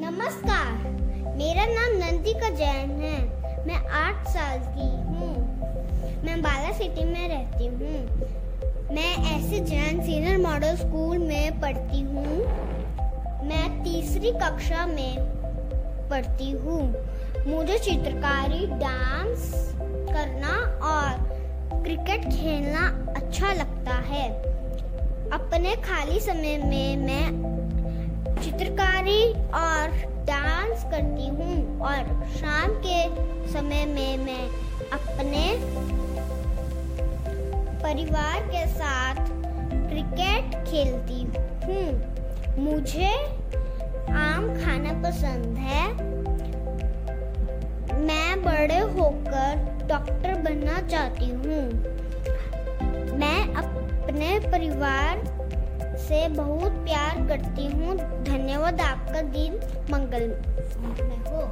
नमस्कार। मेरा नाम नंदिका जैन है। मैं आठ साल की हूँ। मैं बाला सिटी में रहती हूँ। मैं ऐसे जैन सीनियर मॉडल स्कूल में पढ़ती हूँ। मैं तीसरी कक्षा में पढ़ती हूँ। मुझे चित्रकारी, डांस करना और क्रिकेट खेलना अच्छा लगता है। अपने खाली समय में मैं चित्रकारी और डांस करती हूँ और शाम के समय में मैं अपने परिवार के साथ क्रिकेट खेलती हूँ। मुझे आम खाना पसंद है। मैं बड़े होकर डॉक्टर बनना चाहती हूँ। मैं अपने परिवार से बहुत प्यार करती हूँ। धन्यवाद आपका दिन मंगल हो।